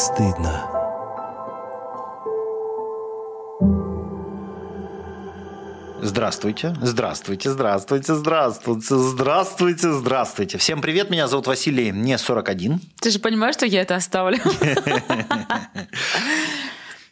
стыдно. Здравствуйте, здравствуйте, здравствуйте, здравствуйте, здравствуйте, здравствуйте. Всем привет, меня зовут Василий, мне 41. Ты же понимаешь, что я это оставлю?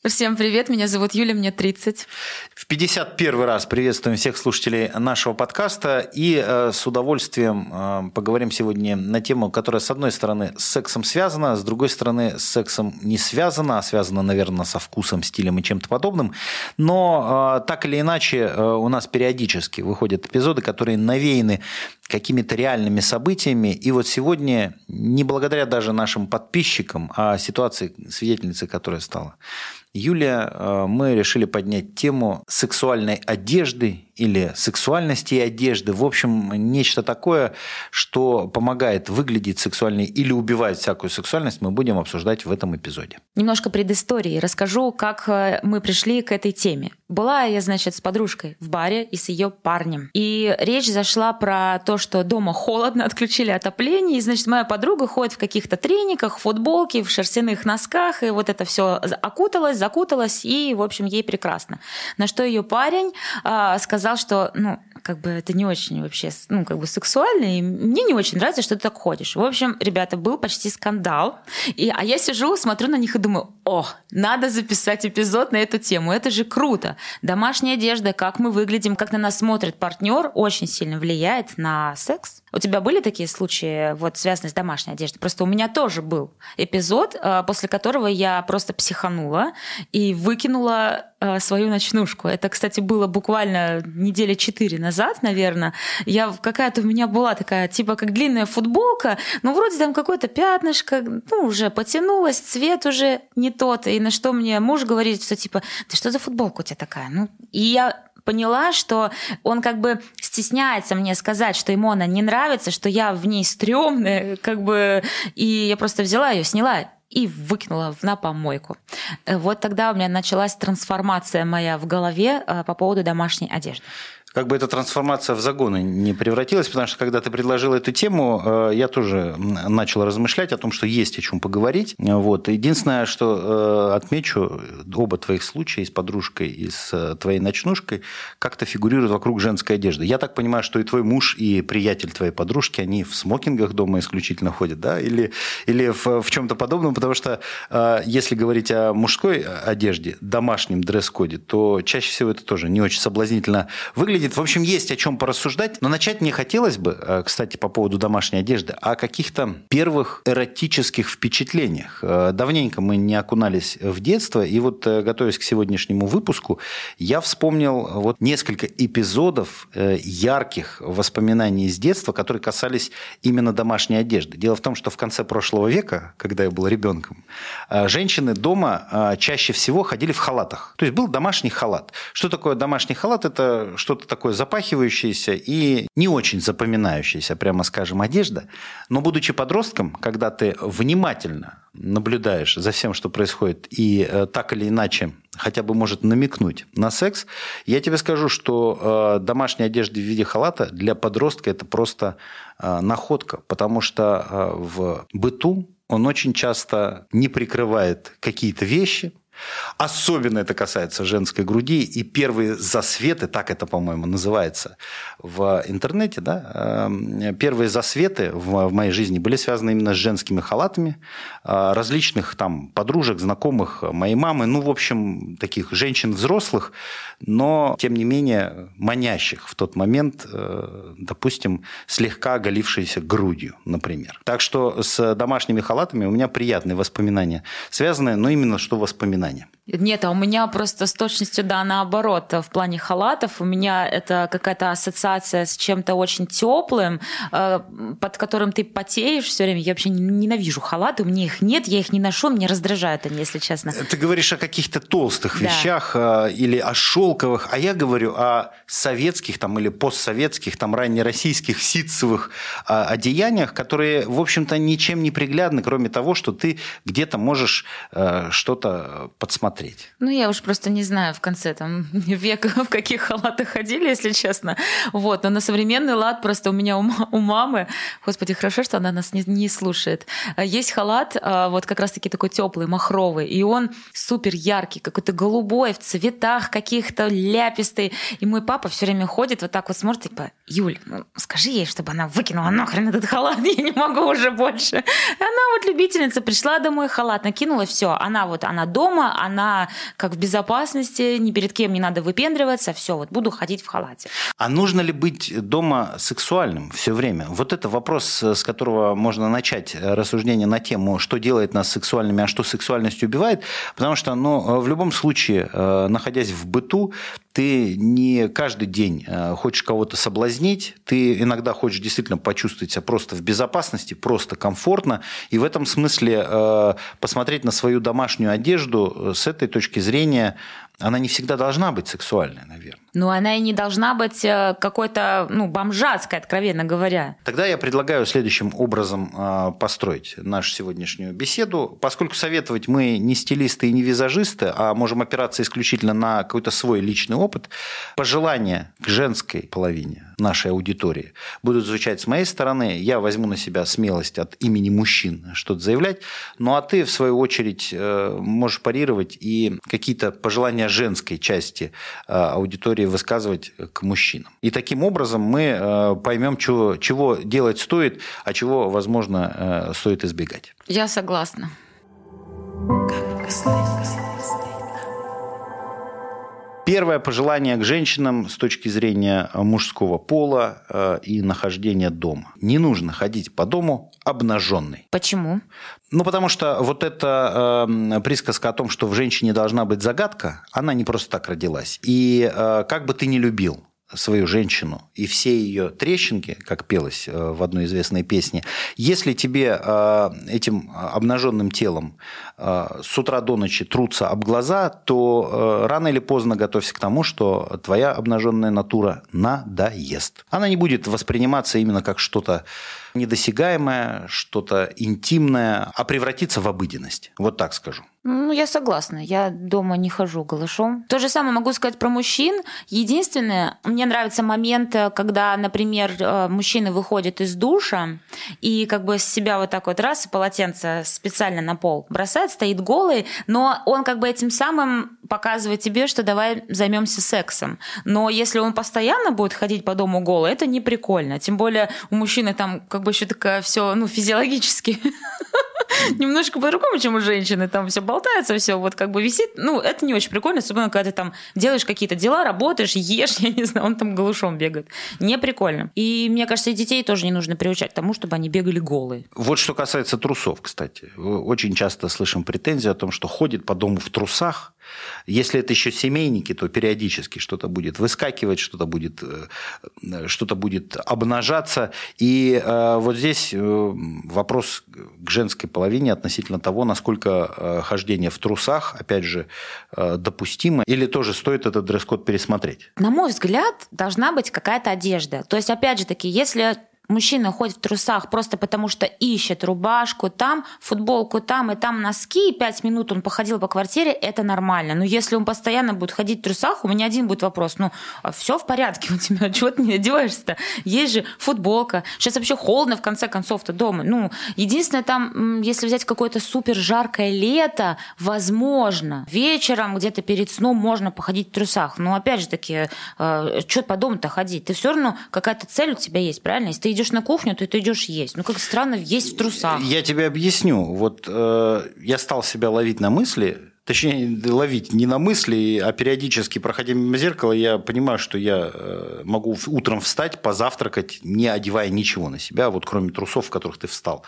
Всем привет, меня зовут Юля, мне 30. В 51 раз приветствуем всех слушателей нашего подкаста и э, с удовольствием э, поговорим сегодня на тему, которая с одной стороны с сексом связана, с другой стороны с сексом не связана, а связана, наверное, со вкусом, стилем и чем-то подобным. Но э, так или иначе э, у нас периодически выходят эпизоды, которые навеяны какими-то реальными событиями. И вот сегодня, не благодаря даже нашим подписчикам, а ситуации, свидетельницей которая стала Юлия, э, мы решили поднять тему сексуальной одежды или сексуальности и одежды. В общем, нечто такое, что помогает выглядеть сексуальней или убивает всякую сексуальность, мы будем обсуждать в этом эпизоде. Немножко предыстории. Расскажу, как э, мы пришли к этой теме. Была я, значит, с подружкой в баре и с ее парнем. И речь зашла про то, что дома холодно, отключили отопление. И, значит, моя подруга ходит в каких-то трениках, футболке, в шерстяных носках. И вот это все окуталось, закуталось. И, в общем, ей прекрасно. На что ее парень э, сказал, сказал, что, ну, как бы это не очень вообще, ну, как бы сексуально, и мне не очень нравится, что ты так ходишь. В общем, ребята, был почти скандал, и, а я сижу, смотрю на них и думаю, о, надо записать эпизод на эту тему, это же круто. Домашняя одежда, как мы выглядим, как на нас смотрит партнер, очень сильно влияет на секс. У тебя были такие случаи, вот связанные с домашней одеждой? Просто у меня тоже был эпизод, э, после которого я просто психанула и выкинула э, свою ночнушку. Это, кстати, было буквально недели четыре назад, наверное. Я какая-то у меня была такая, типа, как длинная футболка, ну, вроде там какое-то пятнышко, ну, уже потянулось, цвет уже не тот. И на что мне муж говорит, что, типа, ты что за футболка у тебя такая? Ну, и я поняла, что он как бы стесняется мне сказать, что ему она не нравится, что я в ней стрёмная, как бы, и я просто взяла ее, сняла и выкинула на помойку. Вот тогда у меня началась трансформация моя в голове э, по поводу домашней одежды как бы эта трансформация в загоны не превратилась, потому что когда ты предложил эту тему, э, я тоже начал размышлять о том, что есть о чем поговорить. Вот. Единственное, что э, отмечу, оба твоих случая с подружкой и с э, твоей ночнушкой как-то фигурируют вокруг женской одежды. Я так понимаю, что и твой муж, и приятель твоей подружки, они в смокингах дома исключительно ходят, да? Или, или в, в чем-то подобном, потому что если говорить о мужской одежде, домашнем дресс-коде, то чаще всего это тоже не очень соблазнительно выглядит выглядит. В общем, есть о чем порассуждать. Но начать мне хотелось бы, э, кстати, по поводу домашней одежды, о каких-то первых эротических впечатлениях. Э, давненько мы не окунались в детство, и вот, э, готовясь к сегодняшнему выпуску, я вспомнил вот несколько эпизодов ярких воспоминаний из детства, которые касались именно домашней одежды. Дело в том, что в конце прошлого века, когда я был ребенком, женщины дома чаще всего ходили в халатах. То есть был домашний халат. Что такое домашний халат? Это что-то такое запахивающееся и не очень запоминающаяся, прямо скажем, одежда. Но будучи подростком, когда ты внимательно наблюдаешь за всем, что происходит, и э, так или иначе хотя бы может намекнуть на секс, я тебе скажу, что э, домашняя одежда в виде халата для подростка это просто э, находка, потому что э, в быту он очень часто не прикрывает какие-то вещи, Особенно это касается женской груди. И первые засветы, так это, по-моему, называется в интернете, да, эм, первые засветы в моей жизни были связаны именно с женскими халатами э, различных там подружек, знакомых моей мамы, ну, в общем, таких женщин взрослых, но, тем не менее, манящих в тот момент, э, допустим, слегка оголившиеся грудью, например. Так что с домашними халатами у меня приятные воспоминания связаны, но именно что воспоминания. Нет, а у меня просто с точностью, да, наоборот. В плане халатов у меня это какая-то ассоциация с чем-то очень теплым, э, под которым ты потеешь все время. Я вообще ненавижу халаты, у меня их нет, я их не ношу, меня раздражают они, если честно. Ты говоришь о каких-то толстых да. вещах э, или о шелковых, а я говорю о советских там или постсоветских, там раннероссийских ситцевых э, одеяниях, которые, в общем-то, ничем не приглядны, кроме того, что ты где-то можешь что-то подсмотреть. Ну, я уж просто не знаю в конце там века, в каких халатах ходили, если честно. Вот, но на современный лад просто у меня у, у мамы, господи, хорошо, что она нас не, не слушает, есть халат, а, вот как раз-таки такой теплый, махровый, и он супер яркий, какой-то голубой, в цветах каких-то ляпистый. И мой папа все время ходит вот так вот смотрит, типа, Юль, ну, скажи ей, чтобы она выкинула нахрен этот халат, я не могу уже больше. Она вот любительница, пришла домой, халат накинула, все, она вот, она дома, она как в безопасности, ни перед кем не надо выпендриваться, все, вот буду ходить в халате. А нужно ли быть дома сексуальным все время? Вот это вопрос, с которого можно начать рассуждение на тему, что делает нас сексуальными, а что сексуальность убивает, потому что, ну, в любом случае, э, находясь в быту, ты не каждый день э, хочешь кого-то соблазнить, ты иногда хочешь действительно почувствовать себя просто в безопасности, просто комфортно, и в этом смысле э, посмотреть на свою домашнюю одежду с этой точки зрения она не всегда должна быть сексуальной, наверное. Но она и не должна быть э, какой-то, ну, бомжатской, откровенно говоря. Тогда я предлагаю следующим образом э, построить нашу сегодняшнюю беседу. Поскольку советовать мы не стилисты и не визажисты, а можем опираться исключительно на какой-то свой личный опыт, пожелания к женской половине нашей аудитории будут звучать с моей стороны. Я возьму на себя смелость от имени мужчин что-то заявлять. Ну а ты, в свою очередь, э, можешь парировать и какие-то пожелания женской части аудитории высказывать к мужчинам. И таким образом мы э, поймем, чего, чего делать стоит, а чего, возможно, э, стоит избегать. Я согласна. Первое пожелание к женщинам с точки зрения мужского пола э, и нахождения дома. Не нужно ходить по дому обнаженной. Почему? Ну, потому что вот эта э, присказка о том, что в женщине должна быть загадка, она не просто так родилась. И э, как бы ты ни любил свою женщину и все ее трещинки, как пелось э, в одной известной песне, если тебе э, этим обнаженным телом э, с утра до ночи трутся об глаза, то рано или поздно готовься к тому, что твоя обнаженная натура надоест. Она не будет восприниматься именно как что-то недосягаемое, что-то интимное, а превратиться в обыденность. Вот так скажу. Ну, я согласна. Я дома не хожу голышом. То же самое могу сказать про мужчин. Единственное, мне нравится момент, когда, например, э, мужчина выходит из душа и как бы с себя вот так вот раз и полотенце специально на пол бросает, стоит голый, но он как бы этим самым показывает тебе, что давай займемся сексом. Но если он постоянно будет ходить по дому голый, это не прикольно. Тем более у мужчины там как бы еще такая все, ну, физиологически немножко по-другому, чем у женщины. Там все болтается, все вот как бы висит. Ну, это не очень прикольно, особенно когда ты там делаешь какие-то дела, работаешь, ешь, я не знаю, он там голышом бегает. Не прикольно. И мне кажется, и детей тоже не нужно приучать к тому, чтобы они бегали голые. Вот что касается трусов, кстати. Очень часто слышим претензии о том, что ходит по дому в трусах, если это еще семейники, то периодически что-то будет выскакивать, что-то будет, э, что-то будет обнажаться. И э, вот здесь э, вопрос к женской половине относительно того, насколько хождение в трусах, опять же, допустимо, или тоже стоит этот дресс-код пересмотреть? На мой взгляд, должна быть какая-то одежда. То есть, опять же таки, если мужчина ходит в трусах просто потому, что ищет рубашку там, футболку там и там носки, и пять минут он походил по квартире, это нормально. Но если он постоянно будет ходить в трусах, у меня один будет вопрос, ну, а все в порядке у тебя, чего ты не одеваешься-то? Есть же футболка. Сейчас вообще холодно, в конце концов-то дома. Ну, единственное там, если взять какое-то супер жаркое лето, возможно, вечером где-то перед сном можно походить в трусах. Но опять же таки, э, что по дому-то ходить? Ты все равно какая-то цель у тебя есть, правильно? Если ты идешь на кухню, то ты идешь есть. Ну, как странно есть в трусах. Я тебе объясню. Вот э, я стал себя ловить на мысли, точнее, ловить не на мысли, а периодически, проходя мимо зеркала, я понимаю, что я э, могу утром встать, позавтракать, не одевая ничего на себя, вот кроме трусов, в которых ты встал.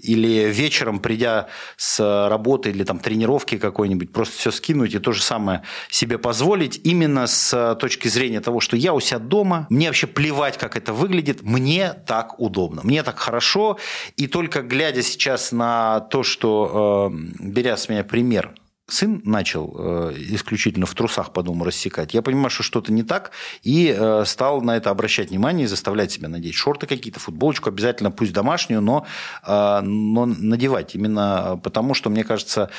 Или вечером, придя с работы или там тренировки какой-нибудь, просто все скинуть и то же самое себе позволить именно с точки зрения того, что я у себя дома, мне вообще плевать, как это выглядит, мне так удобно, мне так хорошо, и только глядя сейчас на то, что, э, беря с меня пример, сын начал э, исключительно в трусах по дому рассекать, я понимаю, что что-то не так, и э, стал на это обращать внимание и заставлять себя надеть шорты какие-то, футболочку обязательно, пусть домашнюю, но, э, но надевать. Именно потому, что мне кажется,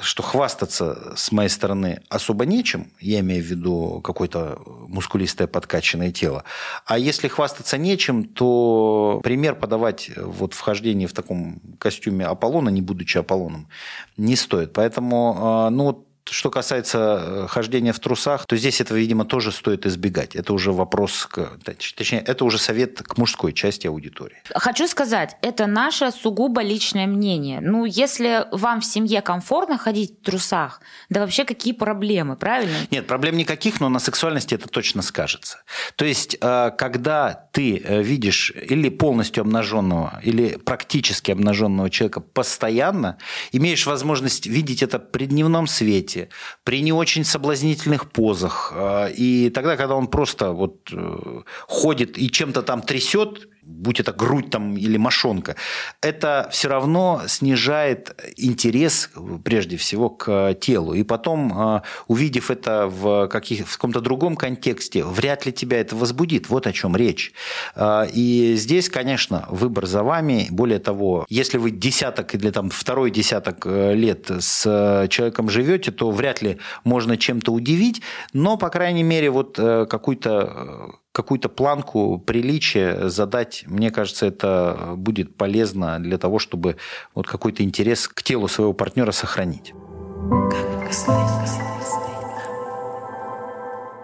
что хвастаться с моей стороны особо нечем, я имею в виду какое-то мускулистое подкачанное тело, а если хвастаться нечем, то пример подавать вот вхождение в таком костюме Аполлона, не будучи Аполлоном, не стоит. Поэтому Поэтому, а, ну, что касается э, хождения в трусах, то здесь этого, видимо, тоже стоит избегать. Это уже вопрос, к, точнее, это уже совет к мужской части аудитории. Хочу сказать, это наше сугубо личное мнение. Ну, если вам в семье комфортно ходить в трусах, да вообще какие проблемы, правильно? Нет, проблем никаких, но на сексуальности это точно скажется. То есть, э, когда ты э, видишь или полностью обнаженного, или практически обнаженного человека постоянно, имеешь возможность видеть это при дневном свете, свете, при не очень соблазнительных позах. А, и тогда, когда он просто вот э, ходит и чем-то там трясет, будь это грудь там или мошонка, это все равно снижает интерес прежде всего к телу. И потом, а, увидев это в, каких, в каком-то другом контексте, вряд ли тебя это возбудит. Вот о чем речь. А, и здесь, конечно, выбор за вами. Более того, если вы десяток или там второй десяток э, лет с человеком живете, то вряд ли можно чем-то удивить, но, по крайней мере, вот э, какую-то э, какую-то планку приличия задать, мне кажется, это будет полезно для того, чтобы вот какой-то интерес к телу своего партнера сохранить.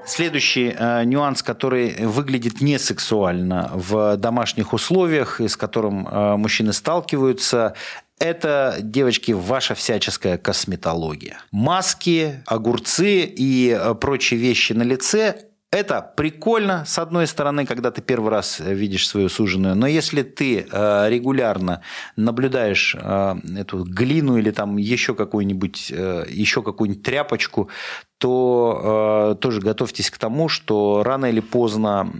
Следующий э, нюанс, который выглядит не сексуально в домашних условиях, с которым э, мужчины сталкиваются, это, девочки, ваша всяческая косметология. Маски, огурцы и э, прочие вещи на лице это прикольно, с одной стороны, когда ты первый раз видишь свою суженую, но если ты э, регулярно наблюдаешь э, эту глину или там еще какую-нибудь, э, еще какую-нибудь тряпочку, то тоже готовьтесь к тому, что рано или поздно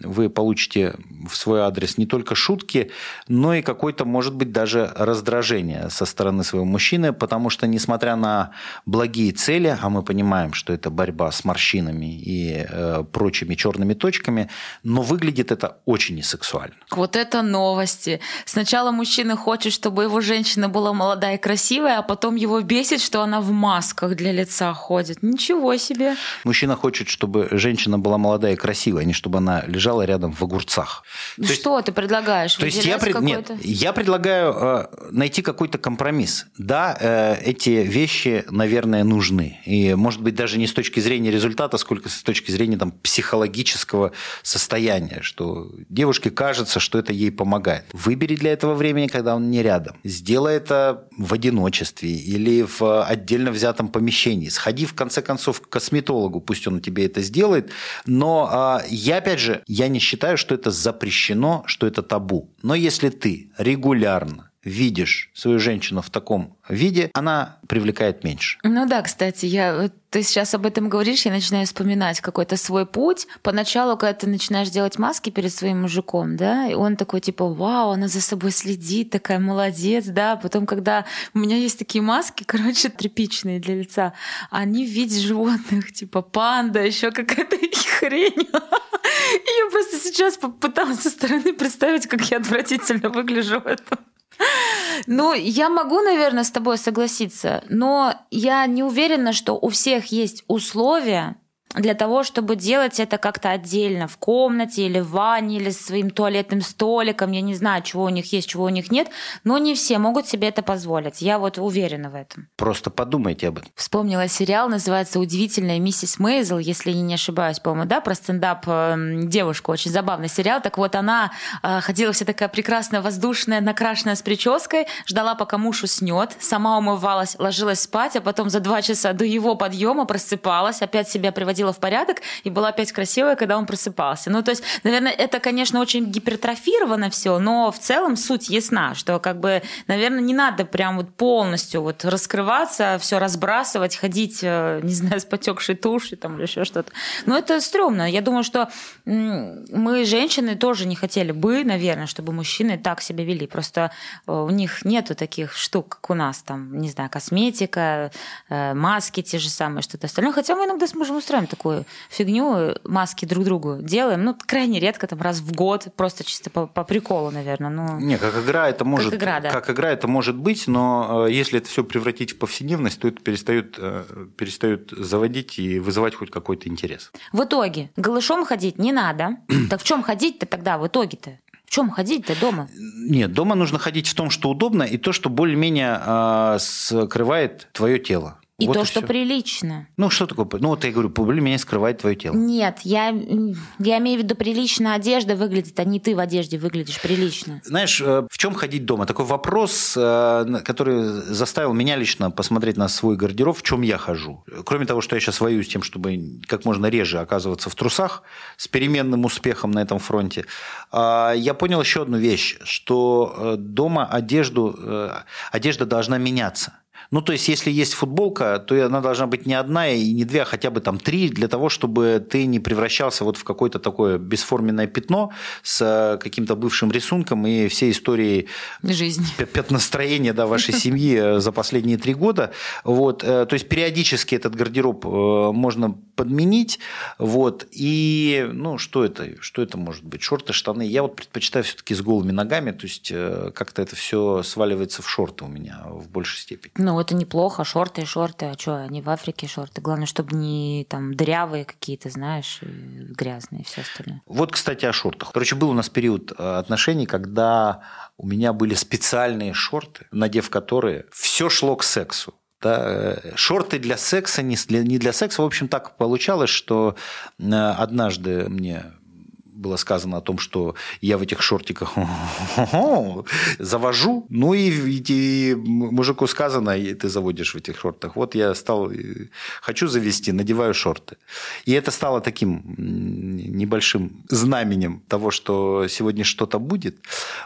вы получите в свой адрес не только шутки, но и какое-то, может быть, даже раздражение со стороны своего мужчины, потому что, несмотря на благие цели, а мы понимаем, что это борьба с морщинами и э, прочими черными точками, но выглядит это очень несексуально. Вот это новости. Сначала мужчина хочет, чтобы его женщина была молодая и красивая, а потом его бесит, что она в масках для лица ходит. Ничего себе. Мужчина хочет, чтобы женщина была молодая и красивая, а не чтобы она лежала лежала рядом в огурцах. Ну то что есть, ты предлагаешь? То есть я, пред... Нет, я предлагаю э, найти какой-то компромисс. Да, э, эти вещи, наверное, нужны. И, может быть, даже не с точки зрения результата, сколько с точки зрения там, психологического состояния, что девушке кажется, что это ей помогает. Выбери для этого времени, когда он не рядом. Сделай это в одиночестве или в отдельно взятом помещении. Сходи, в конце концов, к косметологу, пусть он тебе это сделает. Но э, я, опять же, я не считаю, что это запрещено, что это табу. Но если ты регулярно видишь свою женщину в таком виде, она привлекает меньше. Ну да, кстати, я, ты сейчас об этом говоришь, я начинаю вспоминать какой-то свой путь. Поначалу, когда ты начинаешь делать маски перед своим мужиком, да, и он такой типа, вау, она за собой следит, такая молодец, да. Потом, когда у меня есть такие маски, короче, тряпичные для лица, они в виде животных, типа панда, еще какая-то хрень. Я просто сейчас попыталась со стороны представить, как я отвратительно выгляжу в этом. Ну, я могу, наверное, с тобой согласиться, но я не уверена, что у всех есть условия, для того, чтобы делать это как-то отдельно в комнате или в ванне или своим туалетным столиком. Я не знаю, чего у них есть, чего у них нет, но не все могут себе это позволить. Я вот уверена в этом. Просто подумайте об этом. Вспомнила сериал, называется «Удивительная миссис Мейзел», если я не ошибаюсь, по-моему, да, про стендап эм, девушку. Очень забавный сериал. Так вот, она э, ходила вся такая прекрасная, воздушная, накрашенная с прической, ждала, пока муж уснет, сама умывалась, ложилась спать, а потом за два часа до его подъема просыпалась, опять себя приводила приводила в порядок и была опять красивая, когда он просыпался. Ну, то есть, наверное, это, конечно, очень гипертрофировано все, но в целом суть ясна, что как бы, наверное, не надо прям вот полностью вот раскрываться, все разбрасывать, ходить, э, не знаю, с потекшей тушью там или еще что-то. Но это стрёмно. Я думаю, что мы, женщины, тоже не хотели бы, наверное, чтобы мужчины так себя вели. Просто э, у них нету таких штук, как у нас, там, не знаю, косметика, э, маски те же самые, что-то остальное. Хотя мы иногда с мужем устраиваем такую фигню, маски друг другу делаем, ну, крайне редко, там, раз в год, просто чисто по, по приколу, наверное. Ну, не, как игра это может, как игра, да. как игра это может быть, но э, если это все превратить в повседневность, то это перестает, перестает заводить и вызывать хоть какой-то интерес. В итоге голышом ходить не надо. так в чем ходить-то тогда в итоге-то? В чем ходить-то дома? Нет, дома нужно ходить в том, что удобно, и то, что более-менее э, скрывает твое тело. И вот то, и что все. прилично. Ну, что такое? Ну, вот я говорю, более-менее скрывает твое тело. Нет, я, я имею в виду, прилично одежда выглядит, а не ты в одежде выглядишь прилично. Знаешь, э, в чем ходить дома? Такой вопрос, э, который заставил меня лично посмотреть на свой гардероб, в чем я хожу. Кроме того, что я сейчас воюю с тем, чтобы как можно реже оказываться в трусах с переменным успехом на этом фронте, а, я понял еще одну вещь, что э, дома одежду, одежда должна меняться. Ну, то есть, если есть футболка, то она должна быть не одна и не две, а хотя бы там три, для того, чтобы ты не превращался вот в какое-то такое бесформенное пятно с э, каким-то бывшим рисунком и всей историей жизни. пятностроения да, вашей семьи э, за последние три года. Вот. Э, то есть, периодически этот гардероб можно подменить. Вот. И, ну, что это? Что это может быть? Шорты, штаны. Я вот предпочитаю все-таки с голыми ногами, то есть, как-то это все сваливается в шорты у меня в большей степени. Ну, это неплохо, шорты и шорты, а что, они в Африке шорты. Главное, чтобы не там дырявые какие-то, знаешь, грязные и все остальное. Вот, кстати, о шортах. Короче, был у нас период э, отношений, когда у меня были специальные шорты, надев которые все шло к сексу. Да, э, шорты для секса, не для, не для секса. В общем, так получалось, что э, однажды мне было сказано о том, что я в этих шортиках завожу, ну и, и мужику сказано, и ты заводишь в этих шортах. Вот я стал, хочу завести, надеваю шорты. И это стало таким небольшим знаменем того, что сегодня что-то будет.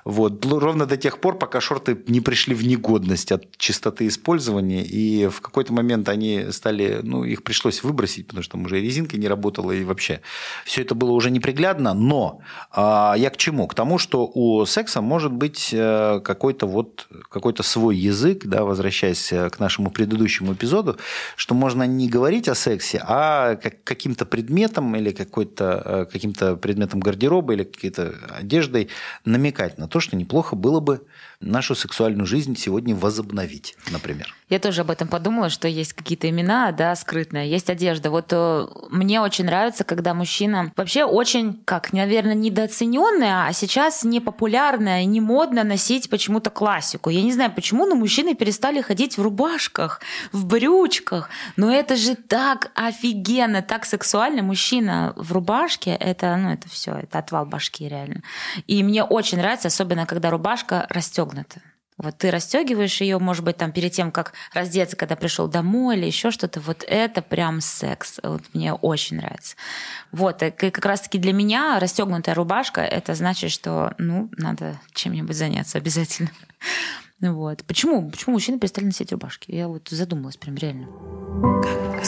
Вот. Ровно до тех пор, пока шорты не пришли в негодность от чистоты использования, и в какой-то момент они стали, ну, их пришлось выбросить, потому что там уже резинка не работала, и вообще все это было уже неприглядно, но а, я к чему? К тому, что у секса может быть э, какой-то вот какой-то свой язык, да, возвращаясь э, к нашему предыдущему эпизоду, что можно не говорить о сексе, а как, каким-то предметом или какой-то, э, каким-то предметом гардероба или какой-то одеждой намекать на то, что неплохо было бы нашу сексуальную жизнь сегодня возобновить, например. Я тоже об этом подумала, что есть какие-то имена, да, скрытные, есть одежда. Вот э, мне очень нравится, когда мужчина вообще очень, как, наверное, недооцененная, а сейчас не популярная не модно носить почему-то классику. Я не знаю почему, но мужчины перестали ходить в рубашках, в брючках. Но это же так офигенно, так сексуально. Мужчина в рубашке, это, ну, это все, это отвал башки реально. И мне очень нравится, особенно когда рубашка расстегнута расстегнута. Вот ты расстегиваешь ее, может быть, там перед тем, как раздеться, когда пришел домой или еще что-то. Вот это прям секс. Вот мне очень нравится. Вот, и как раз-таки для меня расстегнутая рубашка это значит, что ну надо чем-нибудь заняться обязательно. Вот. Почему? Почему мужчины перестали носить рубашки? Я вот задумалась прям реально. Как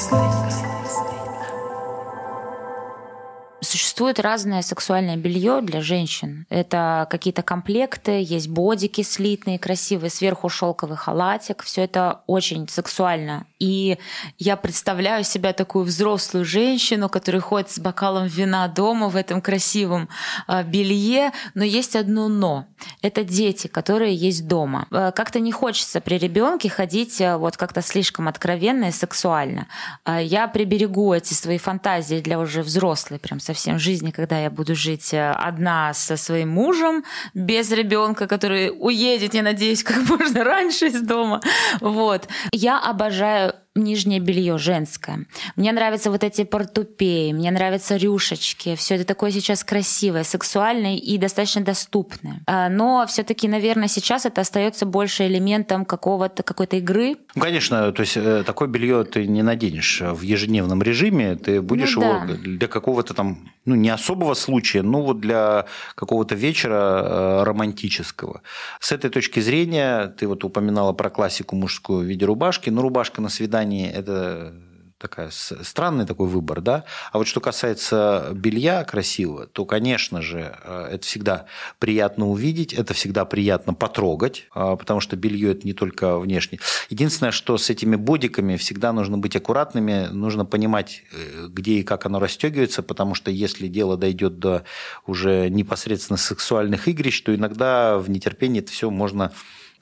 Существует разное сексуальное белье для женщин. Это какие-то комплекты, есть бодики слитные, красивые, сверху шелковый халатик. Все это очень сексуально. И я представляю себя такую взрослую женщину, которая ходит с бокалом вина дома в этом красивом а, белье. Но есть одно но. Это дети, которые есть дома. А, как-то не хочется при ребенке ходить а, вот как-то слишком откровенно и сексуально. Я приберегу эти свои фантазии для уже взрослой, прям совсем жизни, когда я буду жить одна со своим мужем, без ребенка, который уедет, я надеюсь, как можно раньше из дома. Вот. Я обожаю So нижнее белье женское. Мне нравятся вот эти портупеи, мне нравятся рюшечки. Все это такое сейчас красивое, сексуальное и достаточно доступное. А, но все-таки, наверное, сейчас это остается больше элементом какого-то какой-то игры. Ну, конечно, то есть э, такое белье ты не наденешь в ежедневном режиме, ты будешь ну, да. его для какого-то там, ну не особого случая, но вот для какого-то вечера э, романтического. С этой точки зрения ты вот упоминала про классику мужскую в виде рубашки, но рубашка на свидании – это такая странный такой выбор, да. А вот что касается белья красивого, то, конечно же, э, это всегда приятно увидеть, это всегда приятно потрогать, а, потому что белье это не только внешне. Единственное, что с этими бодиками всегда нужно быть аккуратными, нужно понимать, э, где и как оно расстегивается, потому что если дело дойдет до уже непосредственно сексуальных игрищ, то иногда в нетерпении это все можно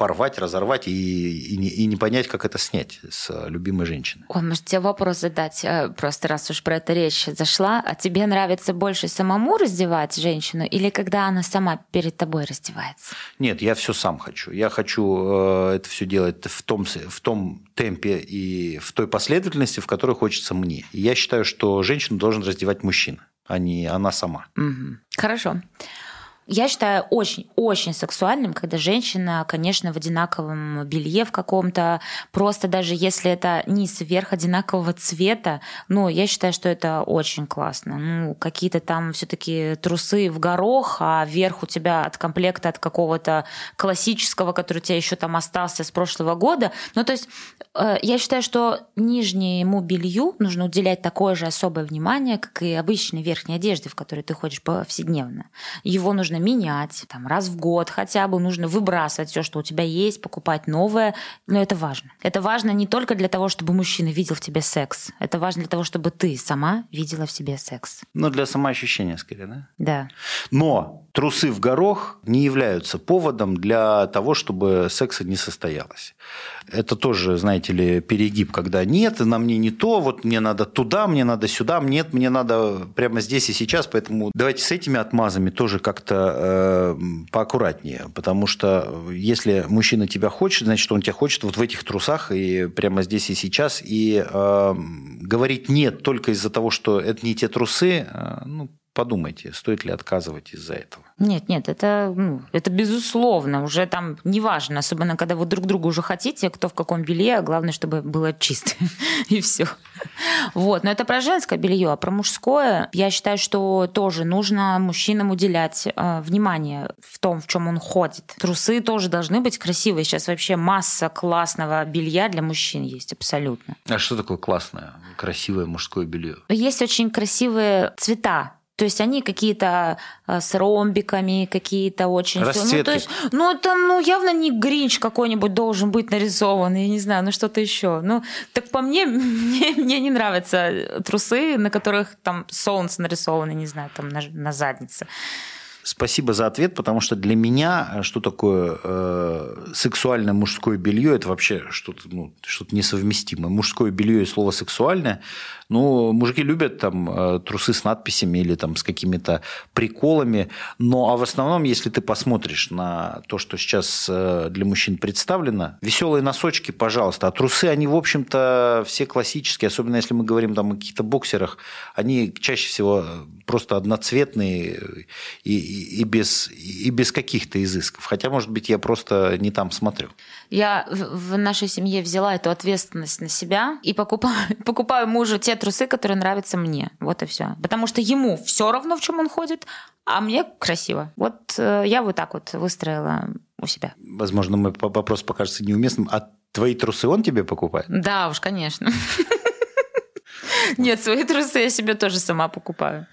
порвать, разорвать и, и, не, и не понять, как это снять с любимой женщины. Ой, может, тебе вопрос задать, э, просто раз уж про это речь зашла. А тебе нравится больше самому раздевать женщину или когда она сама перед тобой раздевается? Нет, я все сам хочу. Я хочу э, это все делать в том, в том темпе и в той последовательности, в которой хочется мне. И я считаю, что женщину должен раздевать мужчина, а не она сама. Угу. Хорошо. Я считаю очень-очень сексуальным, когда женщина, конечно, в одинаковом белье в каком-то, просто даже если это низ вверх одинакового цвета, ну, я считаю, что это очень классно. Ну, какие-то там все таки трусы в горох, а вверх у тебя от комплекта от какого-то классического, который у тебя еще там остался с прошлого года. Ну, то есть э, я считаю, что нижнему белью нужно уделять такое же особое внимание, как и обычной верхней одежде, в которой ты ходишь повседневно. Его нужно менять, там, раз в год хотя бы нужно выбрасывать все, что у тебя есть, покупать новое. Но это важно. Это важно не только для того, чтобы мужчина видел в тебе секс. Это важно для того, чтобы ты сама видела в себе секс. Ну, для самоощущения, скорее, да? Да. Но трусы в горох не являются поводом для того, чтобы секса не состоялось. Это тоже, знаете ли, перегиб, когда нет, на мне не то, вот мне надо туда, мне надо сюда, нет, мне надо прямо здесь и сейчас, поэтому давайте с этими отмазами тоже как-то э, поаккуратнее, потому что если мужчина тебя хочет, значит, он тебя хочет вот в этих трусах и прямо здесь и сейчас, и э, говорить нет только из-за того, что это не те трусы, э, ну, подумайте, стоит ли отказывать из-за этого. Нет, нет, это, ну, это безусловно, уже там неважно, особенно когда вы друг друга уже хотите, кто в каком белье, а главное, чтобы было чисто, и все. Вот, но это про женское белье, а про мужское, я считаю, что тоже нужно мужчинам уделять э, внимание в том, в чем он ходит. Трусы тоже должны быть красивые. Сейчас вообще масса классного белья для мужчин есть, абсолютно. А что такое классное, красивое мужское белье? Есть очень красивые цвета то есть они какие-то а, с ромбиками, какие-то очень... Расцветки. Ну, то есть, ну, там, ну, явно не гринч какой-нибудь должен быть нарисован, я не знаю, ну, что-то еще. Ну, так по мне, мне, мне не нравятся трусы, на которых там солнце нарисовано, не знаю, там на, на заднице. Спасибо за ответ, потому что для меня э, что такое э, сексуальное мужское белье, это вообще что-то ну, что несовместимое. Мужское белье и слово сексуальное ну, мужики любят там э, трусы с надписями или там с какими-то приколами, но а в основном, если ты посмотришь на то, что сейчас э, для мужчин представлено, веселые носочки, пожалуйста, а трусы, они, в общем-то, все классические, особенно если мы говорим там о каких-то боксерах, они чаще всего просто одноцветные и, и, и, без, и без каких-то изысков. Хотя, может быть, я просто не там смотрю. Я в нашей семье взяла эту ответственность на себя и покупаю, покупаю мужу те трусы, которые нравятся мне. Вот и все. Потому что ему все равно, в чем он ходит, а мне красиво. Вот э, я вот так вот выстроила у себя. Возможно, мой вопрос покажется неуместным. А твои трусы он тебе покупает? Да, уж, конечно. Нет, свои трусы я себе тоже сама покупаю.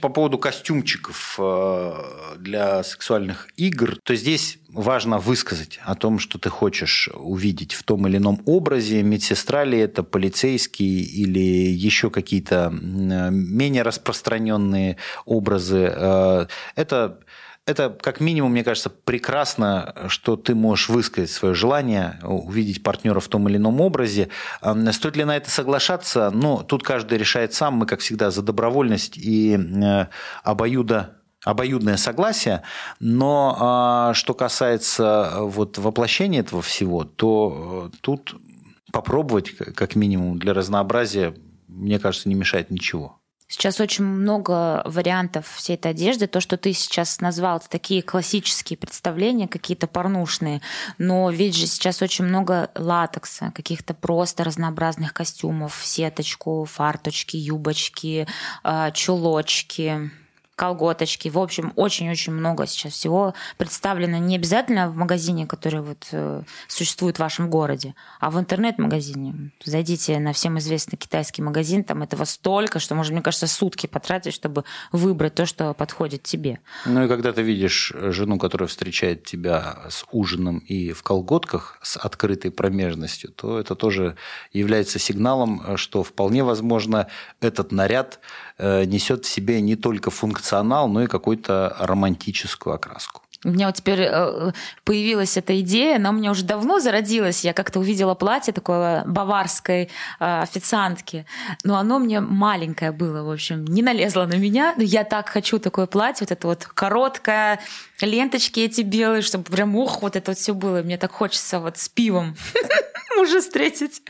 По поводу костюмчиков э, для сексуальных игр, то здесь важно высказать о том, что ты хочешь увидеть в том или ином образе. Медсестра ли это, полицейский или еще какие-то менее распространенные образы. Э, это это как минимум, мне кажется, прекрасно, что ты можешь высказать свое желание увидеть партнера в том или ином образе. Стоит ли на это соглашаться? Ну, тут каждый решает сам. Мы, как всегда, за добровольность и э, обоюдо обоюдное согласие, но а, что касается вот воплощения этого всего, то э, тут попробовать, как минимум, для разнообразия, мне кажется, не мешает ничего. Сейчас очень много вариантов всей этой одежды. То, что ты сейчас назвал, это такие классические представления, какие-то порнушные. Но ведь же сейчас очень много латекса, каких-то просто разнообразных костюмов, сеточку, фарточки, юбочки, а, чулочки колготочки. В общем, очень-очень много сейчас всего представлено не обязательно в магазине, который вот э, существует в вашем городе, а в интернет-магазине. Зайдите на всем известный китайский магазин, там этого столько, что можно, мне кажется, сутки потратить, чтобы выбрать то, что подходит тебе. Ну и когда ты видишь жену, которая встречает тебя с ужином и в колготках с открытой промежностью, то это тоже является сигналом, что вполне возможно этот наряд э, несет в себе не только функцию функционал, но и какую-то романтическую окраску. У меня вот теперь э, появилась эта идея, она у меня уже давно зародилась. Я как-то увидела платье такое баварской э, официантки, но оно мне маленькое было, в общем, не налезло на меня. Но я так хочу такое платье, вот это вот короткое, ленточки эти белые, чтобы прям, ух, вот это вот все было. Мне так хочется вот с пивом мужа встретить.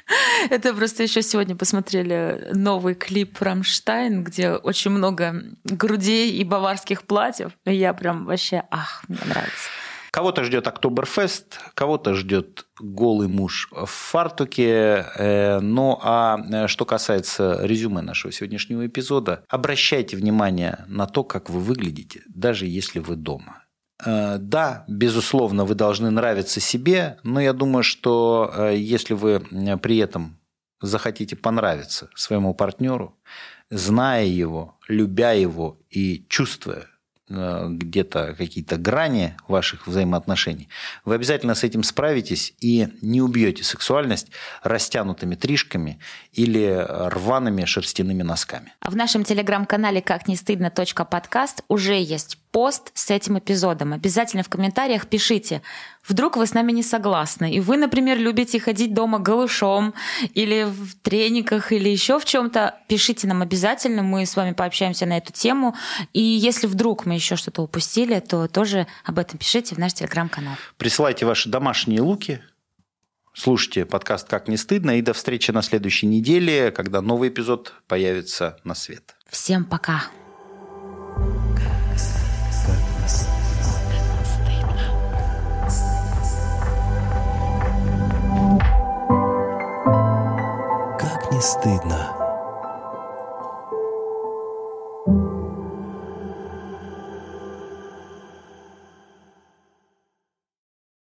Это просто еще сегодня посмотрели новый клип Рамштайн, где очень много грудей и баварских платьев. И я прям вообще, ах, мне нравится. Кого-то ждет Октоберфест, кого-то ждет голый муж в фартуке. Э, ну а э, что касается резюме нашего сегодняшнего эпизода, обращайте внимание на то, как вы выглядите, даже если вы дома. Э, да, безусловно, вы должны нравиться себе, но я думаю, что э, если вы при этом захотите понравиться своему партнеру, зная его, любя его и чувствуя Э, где-то какие-то грани ваших взаимоотношений, вы обязательно с этим справитесь и не убьете сексуальность растянутыми тришками или рваными шерстяными носками. А в нашем телеграм-канале как не стыдно подкаст уже есть пост с этим эпизодом. Обязательно в комментариях пишите, вдруг вы с нами не согласны, и вы, например, любите ходить дома голышом или в трениках или еще в чем-то, пишите нам обязательно, мы с вами пообщаемся на эту тему. И если вдруг мы еще что-то упустили, то тоже об этом пишите в наш телеграм-канал. Присылайте ваши домашние луки, Слушайте подкаст «Как не стыдно» и до встречи на следующей неделе, когда новый эпизод появится на свет. Всем пока! не стыдно.